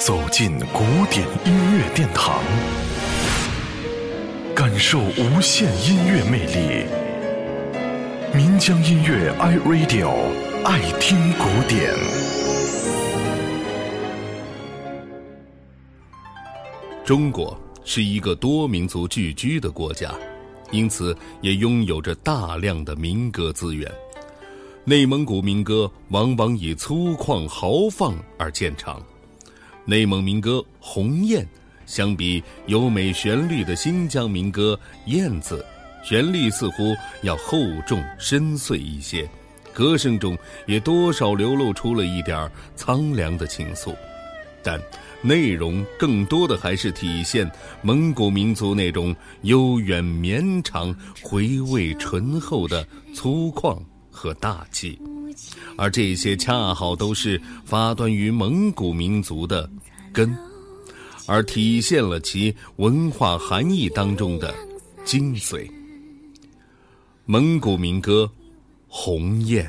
走进古典音乐殿堂，感受无限音乐魅力。民江音乐 iRadio 爱听古典。中国是一个多民族聚居的国家，因此也拥有着大量的民歌资源。内蒙古民歌往往以粗犷豪放而见长。内蒙民歌《鸿雁》，相比优美旋律的新疆民歌《燕子》，旋律似乎要厚重深邃一些，歌声中也多少流露出了一点苍凉的情愫，但内容更多的还是体现蒙古民族那种悠远绵长、回味醇厚的粗犷和大气。而这些恰好都是发端于蒙古民族的根，而体现了其文化含义当中的精髓。蒙古民歌《鸿雁》。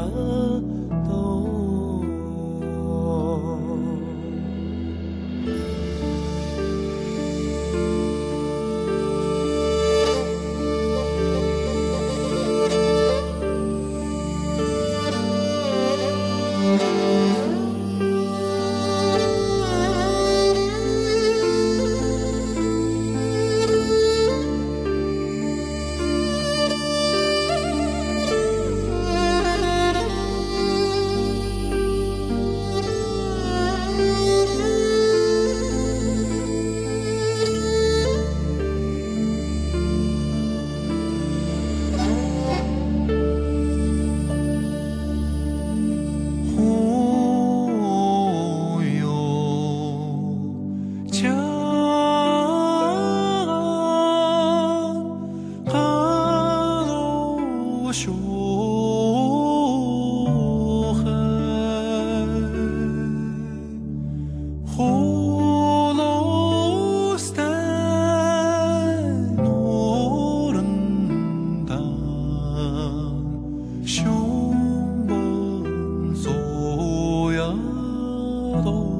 蓝数恨。呼胸闷左右动。